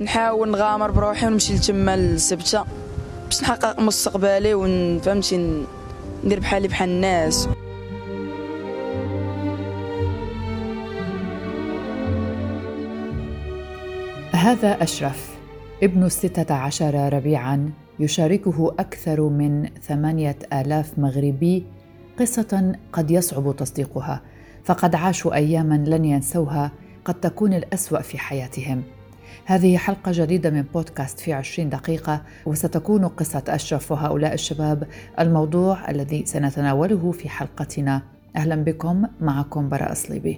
نحاول نغامر بروحي ونمشي لتما للسبتة باش نحقق مستقبلي ونفهمتي ندير بحالي بحال الناس. هذا أشرف. ابن الستة عشر ربيعا يشاركه أكثر من ثمانية آلاف مغربي قصة قد يصعب تصديقها فقد عاشوا أياما لن ينسوها قد تكون الأسوأ في حياتهم. هذه حلقة جديدة من بودكاست في عشرين دقيقة وستكون قصة أشرف وهؤلاء الشباب الموضوع الذي سنتناوله في حلقتنا. أهلا بكم معكم براء صليبي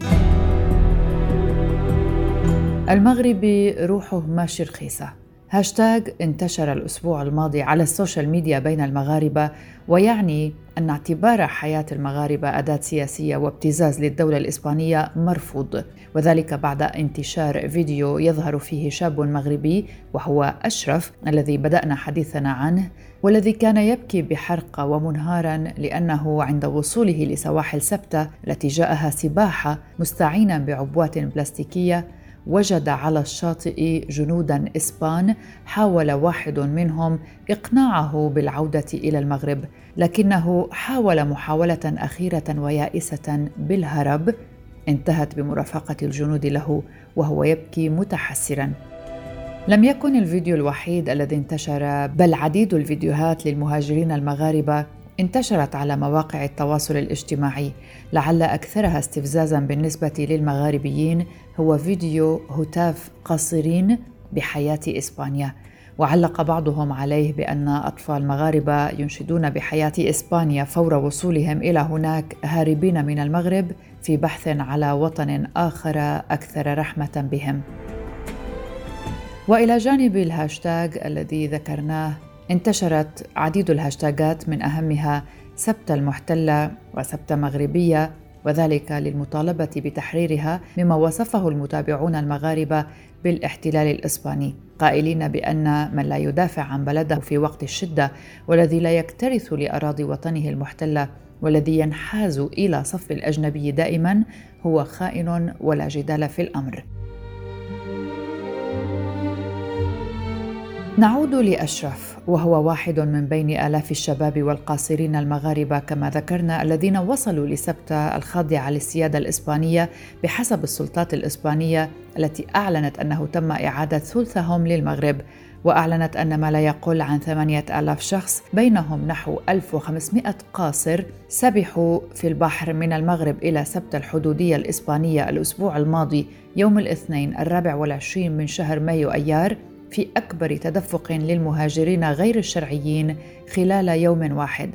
المغربي روحه ماشي رخيصة. هاشتاج انتشر الأسبوع الماضي على ال social media بين المغاربة ويعني أن اعتبار حياة المغاربة أداة سياسية وابتزاز للدولة الإسبانية مرفوض. وذلك بعد انتشار فيديو يظهر فيه شاب مغربي وهو أشرف الذي بدأنا حديثنا عنه والذي كان يبكي بحرقة ومنهارا لأنه عند وصوله لسواحل سبتة التي جاءها سباحة مستعينا بعبوات بلاستيكية وجد على الشاطئ جنودا إسبان حاول واحد منهم إقناعه بالعودة إلى المغرب لكنه حاول محاولة أخيرة ويائسة بالهرب انتهت بمرافقة الجنود له وهو يبكي متحسرا. لم يكن الفيديو الوحيد الذي انتشر بل عديد الفيديوهات للمهاجرين المغاربة انتشرت على مواقع التواصل الاجتماعي لعل أكثرها استفزازا بالنسبة للمغاربيين هو فيديو هتاف قاصرين بحياة إسبانيا. وعلق بعضهم عليه بأن أطفال مغاربة ينشدون بحياة إسبانيا فور وصولهم إلى هناك هاربين من المغرب في بحث على وطن آخر أكثر رحمة بهم. وإلى جانب الهاشتاج الذي ذكرناه انتشرت عديد الهاشتاجات من أهمها سبتة المحتلة وسبتة مغربية وذلك للمطالبة بتحريرها مما وصفه المتابعون المغاربة بالاحتلال الإسباني قائلين بأن من لا يدافع عن بلده في وقت الشدة والذي لا يكترث لأراضي وطنه المحتلة والذي ينحاز إلى صف الأجنبي دائما هو خائن ولا جدال في الأمر. نعود لأشرف. وهو واحد من بين آلاف الشباب والقاصرين المغاربة كما ذكرنا الذين وصلوا لسبته الخاضعه للسيادة الإسبانية بحسب السلطات الإسبانية التي أعلنت أنه تم إعادة ثلثهم للمغرب. وأعلنت أن ما لا يقل عن ثمانية آلاف شخص بينهم نحو 1500 قاصر سبحوا في البحر من المغرب إلى سبت الحدودية الإسبانية الأسبوع الماضي يوم الاثنين الرابع والعشرين من شهر مايو أيار. في أكبر تدفق للمهاجرين غير الشرعيين خلال يوم واحد.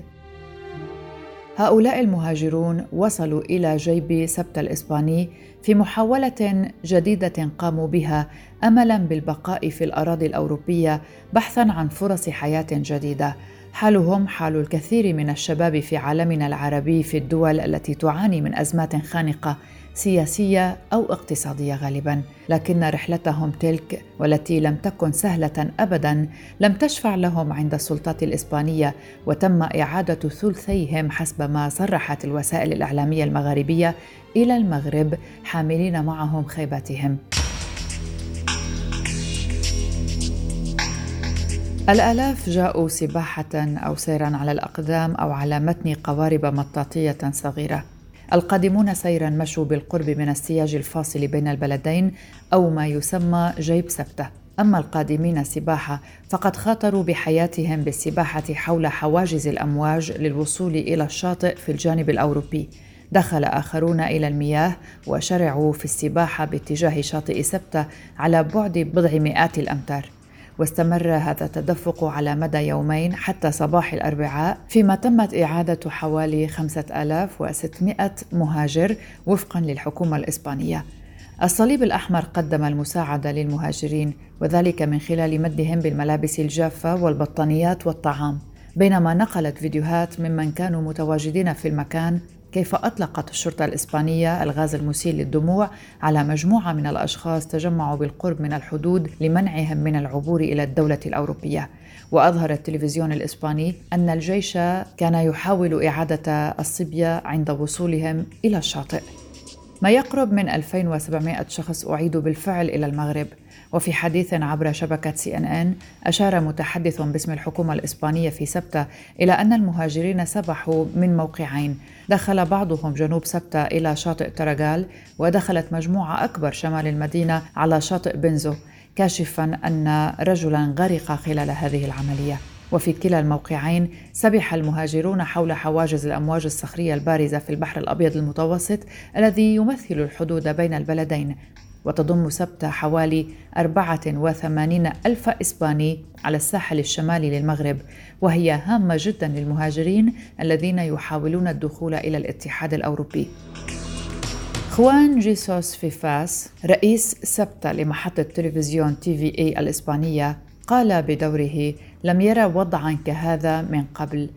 هؤلاء المهاجرون وصلوا إلى جيب سبت الإسباني في محاولة جديدة قاموا بها املا بالبقاء في الأراضي الأوروبية بحثا عن فرص حياة جديدة. حالهم حال الكثير من الشباب في عالمنا العربي في الدول التي تعاني من أزمات خانقة سياسية أو اقتصادية غالبا لكن رحلتهم تلك والتي لم تكن سهلة ابدا لم تشفع لهم عند السلطات الإسبانية وتم إعادة ثلثيهم حسب ما صرحت الوسائل الإعلامية المغاربية إلى المغرب حاملين معهم خيباتهم. الآلاف جاءوا سباحة أو سيرا على الأقدام أو على متن قوارب مطاطية صغيرة. القادمون سيرا مشوا بالقرب من السياج الفاصل بين البلدين أو ما يسمى جيب سبتة. أما القادمين سباحة فقد خاطروا بحياتهم بالسباحة حول حواجز الأمواج للوصول إلى الشاطئ في الجانب الأوروبي. دخل آخرون إلى المياه وشرعوا في السباحة باتجاه شاطئ سبتة على بعد بضع مئات الأمتار. واستمر هذا التدفق على مدى يومين حتى صباح الأربعاء فيما تمت إعادة حوالي 5600 مهاجر وفقا للحكومة الإسبانية. الصليب الأحمر قدم المساعدة للمهاجرين وذلك من خلال مدهم بالملابس الجافة والبطانيات والطعام. بينما نقلت فيديوهات ممن كانوا متواجدين في المكان كيف أطلقت الشرطة الإسبانية الغاز المسيل للدموع على مجموعة من الأشخاص تجمعوا بالقرب من الحدود لمنعهم من العبور إلى الدولة الأوروبية. وأظهر التلفزيون الإسباني أن الجيش كان يحاول إعادة الصبية عند وصولهم إلى الشاطئ. ما يقرب من 2700 شخص أعيدوا بالفعل إلى المغرب. وفي حديث عبر شبكة سي إن إن أشار متحدث باسم الحكومة الإسبانية في سبتة إلى أن المهاجرين سبحوا من موقعين. دخل بعضهم جنوب سبتة إلى شاطئ ترغال ودخلت مجموعة أكبر شمال المدينة على شاطئ بنزو كاشفا أن رجلا غرق خلال هذه العملية. وفي كلا الموقعين سبح المهاجرون حول حواجز الأمواج الصخرية البارزة في البحر الأبيض المتوسط الذي يمثل الحدود بين البلدين. وتضم سبتة حوالي 84 ألف إسباني على الساحل الشمالي للمغرب وهي هامة جدا للمهاجرين الذين يحاولون الدخول إلى الاتحاد الأوروبي. خوان جيسوس فيفاس رئيس سبتة لمحطة تلفزيون تي في إي الإسبانية قال بدوره لم يرى وضعا كهذا من قبل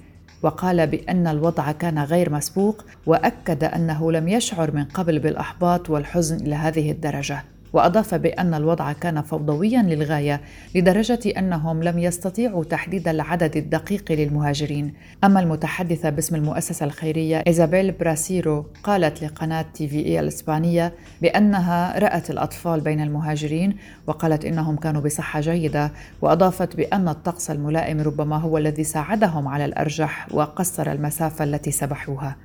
وقال بأن الوضع كان غير مسبوق وأكد أنه لم يشعر من قبل بالأحباط والحزن إلى هذه الدرجة. وأضاف بأن الوضع كان فوضويا للغاية لدرجة أنهم لم يستطيعوا تحديد العدد الدقيق للمهاجرين. أما المتحدثه باسم المؤسسة الخيرية إيزابيل براسيرو قالت لقناة تي في إي الإسبانية بأنها رأت الأطفال بين المهاجرين وقالت إنهم كانوا بصحة جيدة وأضافت بأن الطقس الملائم ربما هو الذي ساعدهم على الأرجح وقصر المسافة التي سبحوها.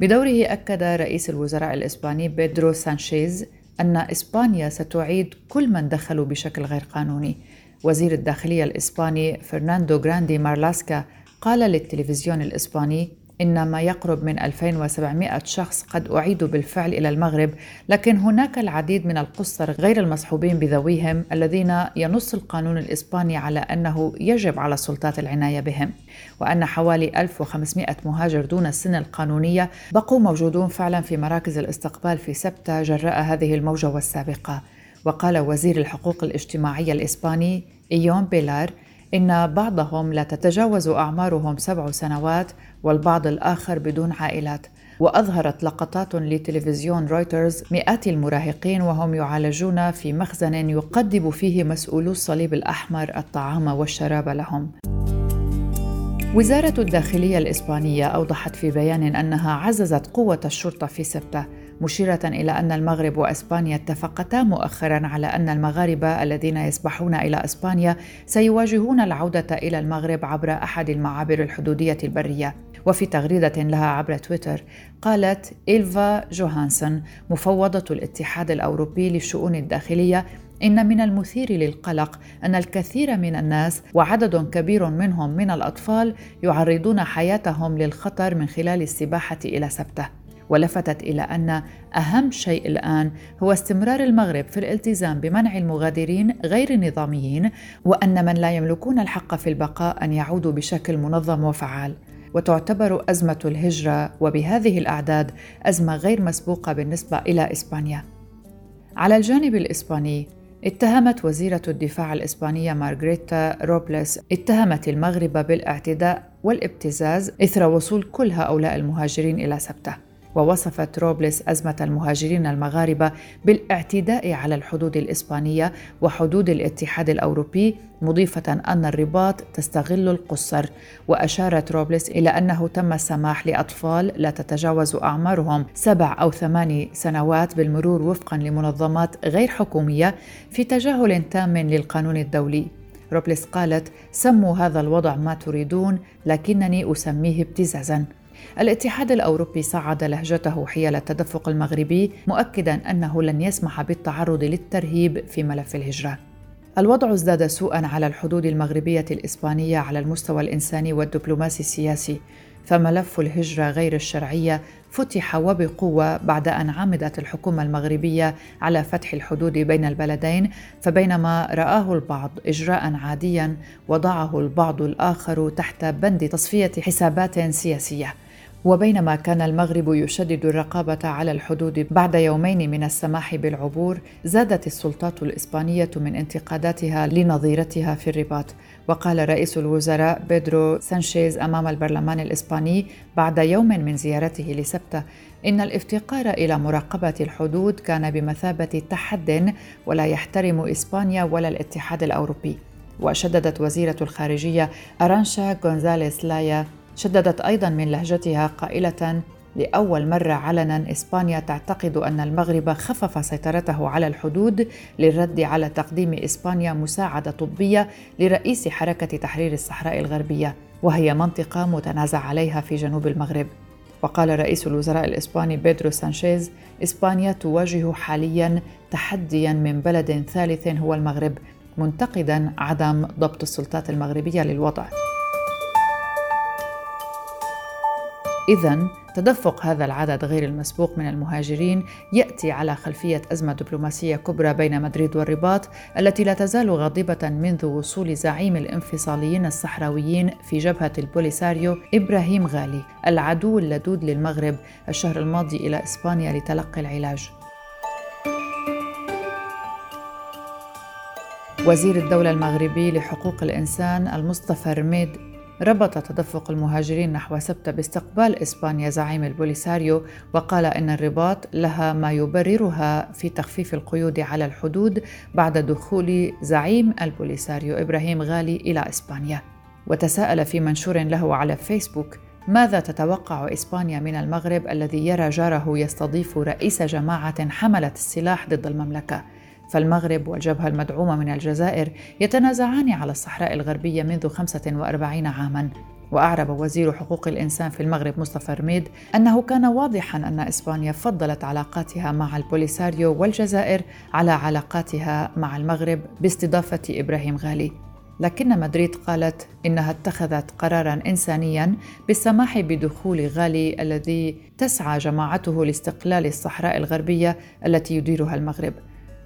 بدوره أكد رئيس الوزراء الإسباني بيدرو سانشيز أن إسبانيا ستعيد كل من دخلوا بشكل غير قانوني. وزير الداخلية الإسباني فرناندو غراندي مارلاسكا قال للتلفزيون الإسباني إن ما يقرب من 2700 شخص قد أعيدوا بالفعل إلى المغرب لكن هناك العديد من القُصّر غير المصحوبين بذويهم الذين ينص القانون الإسباني على أنه يجب على السلطات العناية بهم وأن حوالي 1500 مهاجر دون السن القانونية بقوا موجودون فعلا في مراكز الاستقبال في سبتة جراء هذه الموجة والسابقة. وقال وزير الحقوق الاجتماعية الإسباني إيون بيلار إن بعضهم لا تتجاوز أعمارهم سبع سنوات والبعض الآخر بدون عائلات. وأظهرت لقطات لتلفزيون رويترز مئات المراهقين وهم يعالجون في مخزن يقدم فيه مسؤولو الصليب الأحمر الطعام والشراب لهم. وزارة الداخلية الإسبانية أوضحت في بيان أنها عززت قوة الشرطة في سبتة. مشيرة إلى أن المغرب وإسبانيا اتفقتا مؤخرا على أن المغاربة الذين يسبحون إلى إسبانيا سيواجهون العودة إلى المغرب عبر أحد المعابر الحدودية البرية. وفي تغريدة لها عبر تويتر قالت إلفا جوهانسون مفوضة الاتحاد الأوروبي للشؤون الداخلية إن من المثير للقلق أن الكثير من الناس وعدد كبير منهم من الأطفال يعرضون حياتهم للخطر من خلال السباحة إلى سبتة. ولفتت إلى أن أهم شيء الآن هو استمرار المغرب في الالتزام بمنع المغادرين غير النظاميين وأن من لا يملكون الحق في البقاء أن يعودوا بشكل منظم وفعال. وتعتبر أزمة الهجرة وبهذه الأعداد أزمة غير مسبوقة بالنسبة إلى إسبانيا. على الجانب الإسباني اتهمت وزيرة الدفاع الإسبانية مارغريتا روبلس اتهمت المغرب بالإعتداء والابتزاز إثر وصول كل هؤلاء المهاجرين إلى سبتة. ووصفت روبلس أزمة المهاجرين المغاربة بالاعتداء على الحدود الإسبانية وحدود الاتحاد الأوروبي مضيفة أن الرباط تستغل القُصّر. وأشارت روبلس إلى أنه تم السماح لأطفال لا تتجاوز أعمارهم سبع أو ثماني سنوات بالمرور وفقا لمنظمات غير حكومية في تجاهل تام للقانون الدولي. روبلس قالت سموا هذا الوضع ما تريدون لكنني أسميه ابتزازا. الاتحاد الأوروبي صعد لهجته حيال التدفق المغربي مؤكدا أنه لن يسمح بالتعرض للترهيب في ملف الهجرة. الوضع ازداد سوءا على الحدود المغربية الإسبانية على المستوى الإنساني والدبلوماسي السياسي فملف الهجرة غير الشرعية فتح وبقوة بعد أن عمدت الحكومة المغربية على فتح الحدود بين البلدين فبينما رآه البعض اجراء عاديا وضعه البعض الآخر تحت بند تصفية حسابات سياسية. وبينما كان المغرب يشدد الرقابة على الحدود بعد يومين من السماح بالعبور زادت السلطات الإسبانية من انتقاداتها لنظيرتها في الرباط. وقال رئيس الوزراء بيدرو سانشيز أمام البرلمان الإسباني بعد يوم من زيارته لسبتة إن الافتقار إلى مراقبة الحدود كان بمثابة تحد ولا يحترم إسبانيا ولا الاتحاد الأوروبي وشددت وزيرة الخارجية أرانشا غونزاليس لايا شددت أيضا من لهجتها قائلة لأول مرة علنا إسبانيا تعتقد أن المغرب خفف سيطرته على الحدود للرد على تقديم إسبانيا مساعدة طبية لرئيس حركة تحرير الصحراء الغربية وهي منطقة متنازع عليها في جنوب المغرب. وقال رئيس الوزراء الإسباني بيدرو سانشيز إسبانيا تواجه حاليا تحديا من بلد ثالث هو المغرب منتقدا عدم ضبط السلطات المغربية للوضع. إذا تدفق هذا العدد غير المسبوق من المهاجرين يأتي على خلفية أزمة دبلوماسية كبرى بين مدريد والرباط التي لا تزال غاضبة منذ وصول زعيم الانفصاليين الصحراويين في جبهة البوليساريو إبراهيم غالي العدو اللدود للمغرب الشهر الماضي إلى إسبانيا لتلقي العلاج. وزير الدولة المغربي لحقوق الإنسان المصطفى رميد ربط تدفق المهاجرين نحو سبتة باستقبال إسبانيا زعيم البوليساريو وقال إن الرباط لها ما يبررها في تخفيف القيود على الحدود بعد دخول زعيم البوليساريو إبراهيم غالي إلى إسبانيا. وتساءل في منشور له على فيسبوك ماذا تتوقع إسبانيا من المغرب الذي يرى جاره يستضيف رئيس جماعة حملت السلاح ضد المملكة؟ فالمغرب والجبهة المدعومة من الجزائر يتنازعان على الصحراء الغربية منذ 45 عاماً. وأعرب وزير حقوق الإنسان في المغرب مصطفى رميد أنه كان واضحا أن إسبانيا فضلت علاقاتها مع البوليساريو والجزائر على علاقاتها مع المغرب باستضافة إبراهيم غالي. لكن مدريد قالت إنها اتخذت قرارا إنسانيا بالسماح بدخول غالي الذي تسعى جماعته لاستقلال الصحراء الغربية التي يديرها المغرب.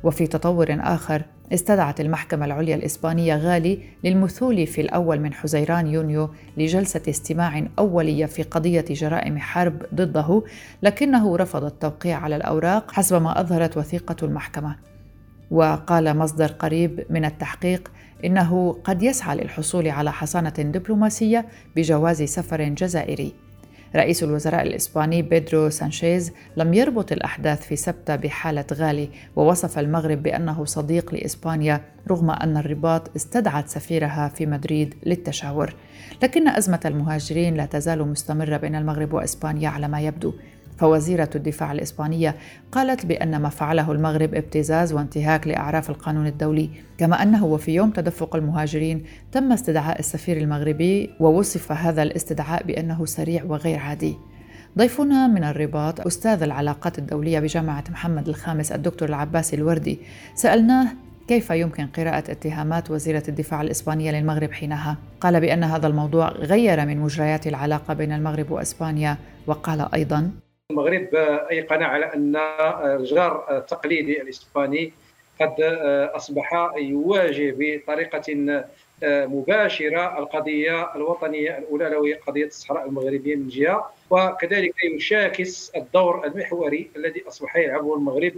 وفي تطور آخر استدعت المحكمة العليا الإسبانية غالي للمثول في الأول من حزيران يونيو لجلسة استماع أولية في قضية جرائم حرب ضده لكنه رفض التوقيع على الأوراق حسب ما أظهرت وثيقة المحكمة. وقال مصدر قريب من التحقيق إنه قد يسعى للحصول على حصانة دبلوماسية بجواز سفر جزائري. رئيس الوزراء الإسباني بيدرو سانشيز لم يربط الأحداث في سبتة بحالة غالي ووصف المغرب بأنه صديق لإسبانيا رغم أن الرباط استدعت سفيرها في مدريد للتشاور. لكن أزمة المهاجرين لا تزال مستمرة بين المغرب وإسبانيا على ما يبدو. فوزيرة الدفاع الإسبانية قالت بأن ما فعله المغرب ابتزاز وانتهاك لأعراف القانون الدولي كما أنه وفي يوم تدفق المهاجرين تم استدعاء السفير المغربي ووصف هذا الاستدعاء بأنه سريع وغير عادي ضيفنا من الرباط أستاذ العلاقات الدولية بجامعة محمد الخامس الدكتور العباسي الوردي سألناه كيف يمكن قراءة اتهامات وزيرة الدفاع الإسبانية للمغرب حينها؟ قال بأن هذا الموضوع غير من مجريات العلاقة بين المغرب وإسبانيا وقال أيضا المغرب ايقن على أن الجار التقليدي الإسباني قد أصبح يواجه بطريقة مباشرة القضية الوطنية الأولى وهي قضية الصحراء المغربية من جهة وكذلك يشاكس الدور المحوري الذي أصبح يلعبه المغرب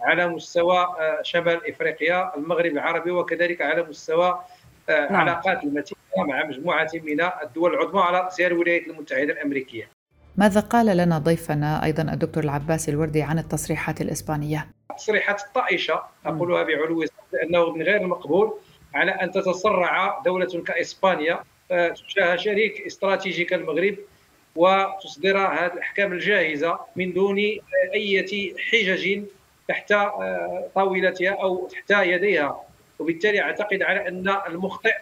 على مستوى شمال إفريقيا المغرب العربي وكذلك على مستوى نعم. علاقات المتينه مع مجموعة من الدول العظمى على راسها الولايات المتحدة الأمريكية ماذا قال لنا ضيفنا أيضا الدكتور العباسي الوردي عن التصريحات الإسبانية؟ تصريحات الطائشه أقولها بعلو انه من غير المقبول على أن تتسرع دولة كإسبانيا آه، تجاه شريك استراتيجي كالمغرب وتصدر هذه الأحكام الجاهزة من دون أي حجج تحت آه، طاولتها أو تحت يديها وبالتالي أعتقد على أن المخطئ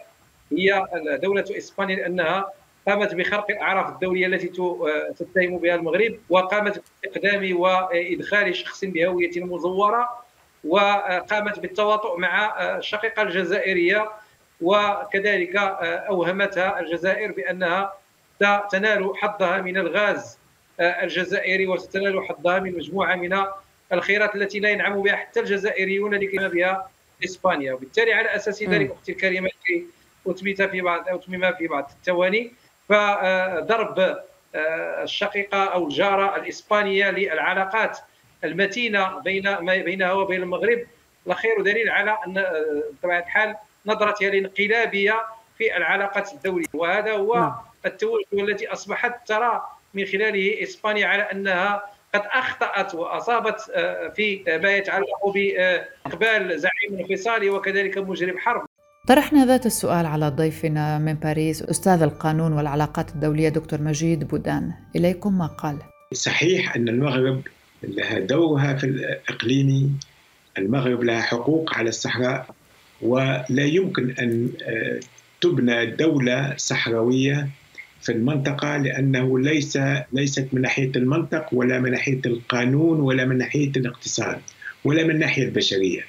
هي دولة إسبانيا لأنها قامت بخرق الاعراف الدولية التي آه، تتهم بها المغرب وقامت باقدام وإدخال شخص بهوية مزورة وقامت بالتواطؤ مع آه، الشقيقه الجزائرية وكذلك آه، أوهمتها الجزائر بأنها تنال حظها من الغاز الجزائري وستنال حظها من مجموعة من الخيرات التي لا ينعم بها حتى الجزائريون لكما بها إسبانيا. وبالتالي على أساس ذلك أختي الكريمة اثبت في بعض أتمم في بعض الثواني فضرب آه، الشقيقة أو الجارة الإسبانية للعلاقات المتينة بين بينها وبين المغرب. الاخير دليل على أن آه، بطبيعة الحال نظرتها الانقلابية في العلاقات الدولية. وهذا هو نعم. التوجه الذي أصبحت ترى من خلاله إسبانيا على أنها قد أخطأت وأصابت آه، في ما يتعلق بإقبال زعيم انفصالي وكذلك مجرم حرب. طرحنا ذات السؤال على ضيفنا من باريس أستاذ القانون والعلاقات الدولية دكتور مجيد بودان. إليكم ما قال. صحيح أن المغرب لها دورها في الإقليمي المغرب لها حقوق على الصحراء ولا يمكن أن آه، تبنى دولة صحراوية في المنطقة لأنه ليس ليست من ناحية المنطق ولا من ناحية القانون ولا من ناحية الاقتصاد ولا من الناحية البشرية.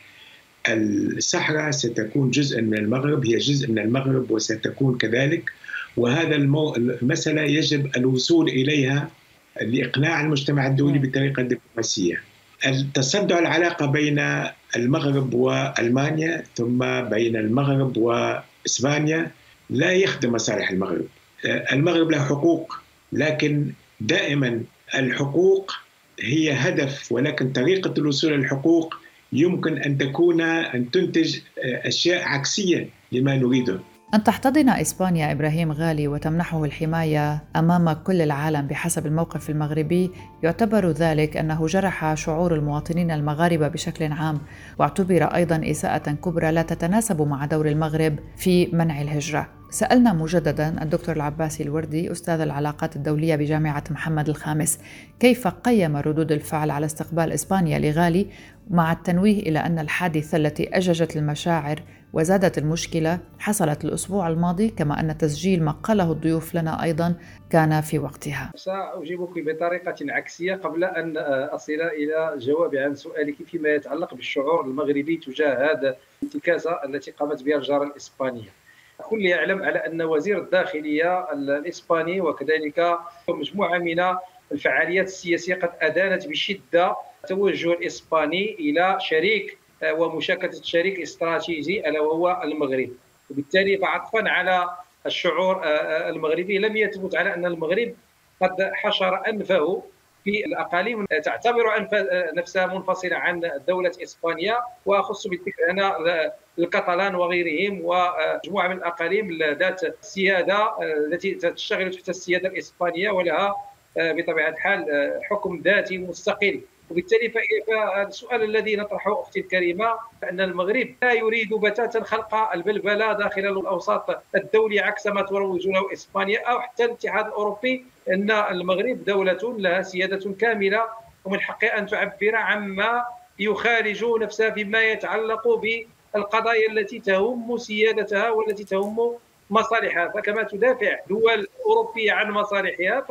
الصحراء ستكون جزءا من المغرب هي جزء من المغرب وستكون كذلك. وهذا المو... المسألة يجب الوصول إليها لإقناع المجتمع الدولي بطريقة دبلوماسية تصدع العلاقة بين المغرب وألمانيا ثم بين المغرب وإسبانيا لا يخدم مصالح المغرب. المغرب له حقوق لكن دائما الحقوق هي هدف ولكن طريقة الوصول للحقوق يمكن أن تكون أن تنتج أشياء عكسية لما نريده. أن تحتضن إسبانيا إبراهيم غالي وتمنحه الحماية أمام كل العالم بحسب الموقف المغربي يعتبر ذلك أنه جرح شعور المواطنين المغاربة بشكل عام واعتبر أيضا إساءة كبرى لا تتناسب مع دور المغرب في منع الهجرة. سألنا مجددا الدكتور العباسي الوردي أستاذ العلاقات الدولية بجامعة محمد الخامس كيف قيم ردود الفعل على استقبال إسبانيا لغالي مع التنويه إلى أن الحادثة التي أججت المشاعر وزادت المشكلة حصلت الأسبوع الماضي كما أن تسجيل ما قاله الضيوف لنا أيضا كان في وقتها. سأجيبك بطريقة عكسية قبل أن أصل إلى جواب عن سؤالك فيما يتعلق بالشعور المغربي تجاه هذا الانتكاسة التي قامت بها الجارة الإسبانية الكل يعلم على أن وزير الداخلية الإسباني وكذلك مجموعة من الفعاليات السياسية قد أدانت بشدة التوجه الإسباني إلى شريك آه، ومشاركة شريك استراتيجي ألا وهو المغرب. وبالتالي فعطفا على الشعور آه، آه، المغربي. لم يثبت على أن المغرب قد حشر أنفه في الأقاليم. تعتبر نفسها منفصلة عن دولة إسبانيا واخص بالذكر هنا الكتالان وغيرهم ومجموعة من الأقاليم ذات السياده التي تشتغل تحت السيادة الإسبانية ولها بطبيعة الحال حكم ذاتي مستقل. وبالتالي فالسؤال الذي نطرحه أختي الكريمة ان المغرب لا يريد بتاتا خلق البلبلة داخل الأوساط الدولي عكس ما تروج له إسبانيا أو حتى الاتحاد الأوروبي إن المغرب دولة لها سيادة كاملة ومن حقها أن تعبر عما يخارج نفسها فيما يتعلق بالقضايا التي تهم سيادتها والتي تهم مصالحها. فكما تدافع دول اوروبيه عن مصالحها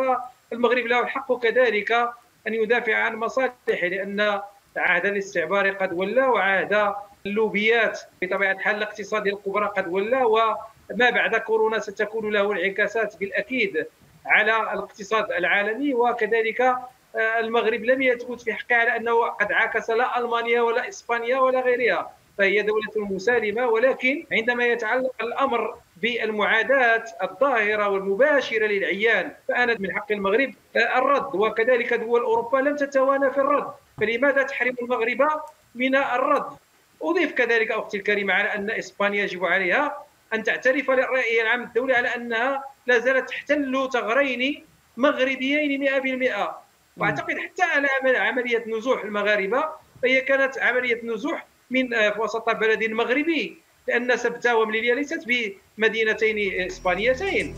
فالمغرب له الحق كذلك أن يدافع عن مصالحه لأن عهد الاستعبار قد ولى وعهد اللوبيات بطبيعة الحال الاقتصادية الكبرى قد ولى وما بعد كورونا ستكون له انعكاسات بالأكيد على الاقتصاد العالمي. وكذلك آه، المغرب لم يثبت في حقه على أنه قد عاكس لا ألمانيا ولا إسبانيا ولا غيرها فهي دولة مسالمة. ولكن عندما يتعلق الأمر بالمعاداة الظاهرة والمباشرة للعيان. فأنا من حق المغرب الرد. وكذلك دول أوروبا لم تتوانى في الرد. فلماذا تحرم المغرب من الرد؟ أضيف كذلك أختي الكريمة على أن إسبانيا يجب عليها أن تعترف للرأي العام الدولي على أنها لا زالت تحتل ثغرين مغربيين 100% وأعتقد حتى على عملية نزوح المغاربة فهي كانت عملية نزوح من وسط بلد مغربي. لأن سبته ومليليا ليست بمدينتين إسبانيتين.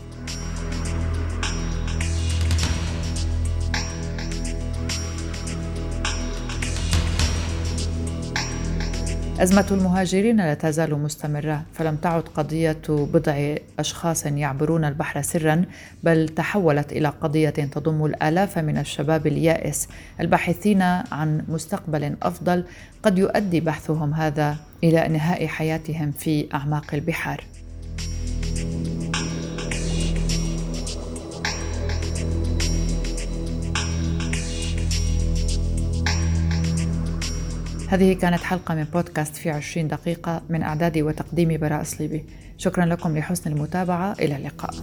أزمة المهاجرين لا تزال مستمرة فلم تعد قضية بضع أشخاص يعبرون البحر سرا بل تحولت إلى قضية تضم الآلاف من الشباب اليائس. الباحثين عن مستقبل أفضل قد يؤدي بحثهم هذا إلى إنهاء حياتهم في أعماق البحار. هذه كانت حلقة من بودكاست في عشرين دقيقة من إعدادي وتقديمي براء صليبي شكرا لكم لحسن المتابعة. إلى اللقاء.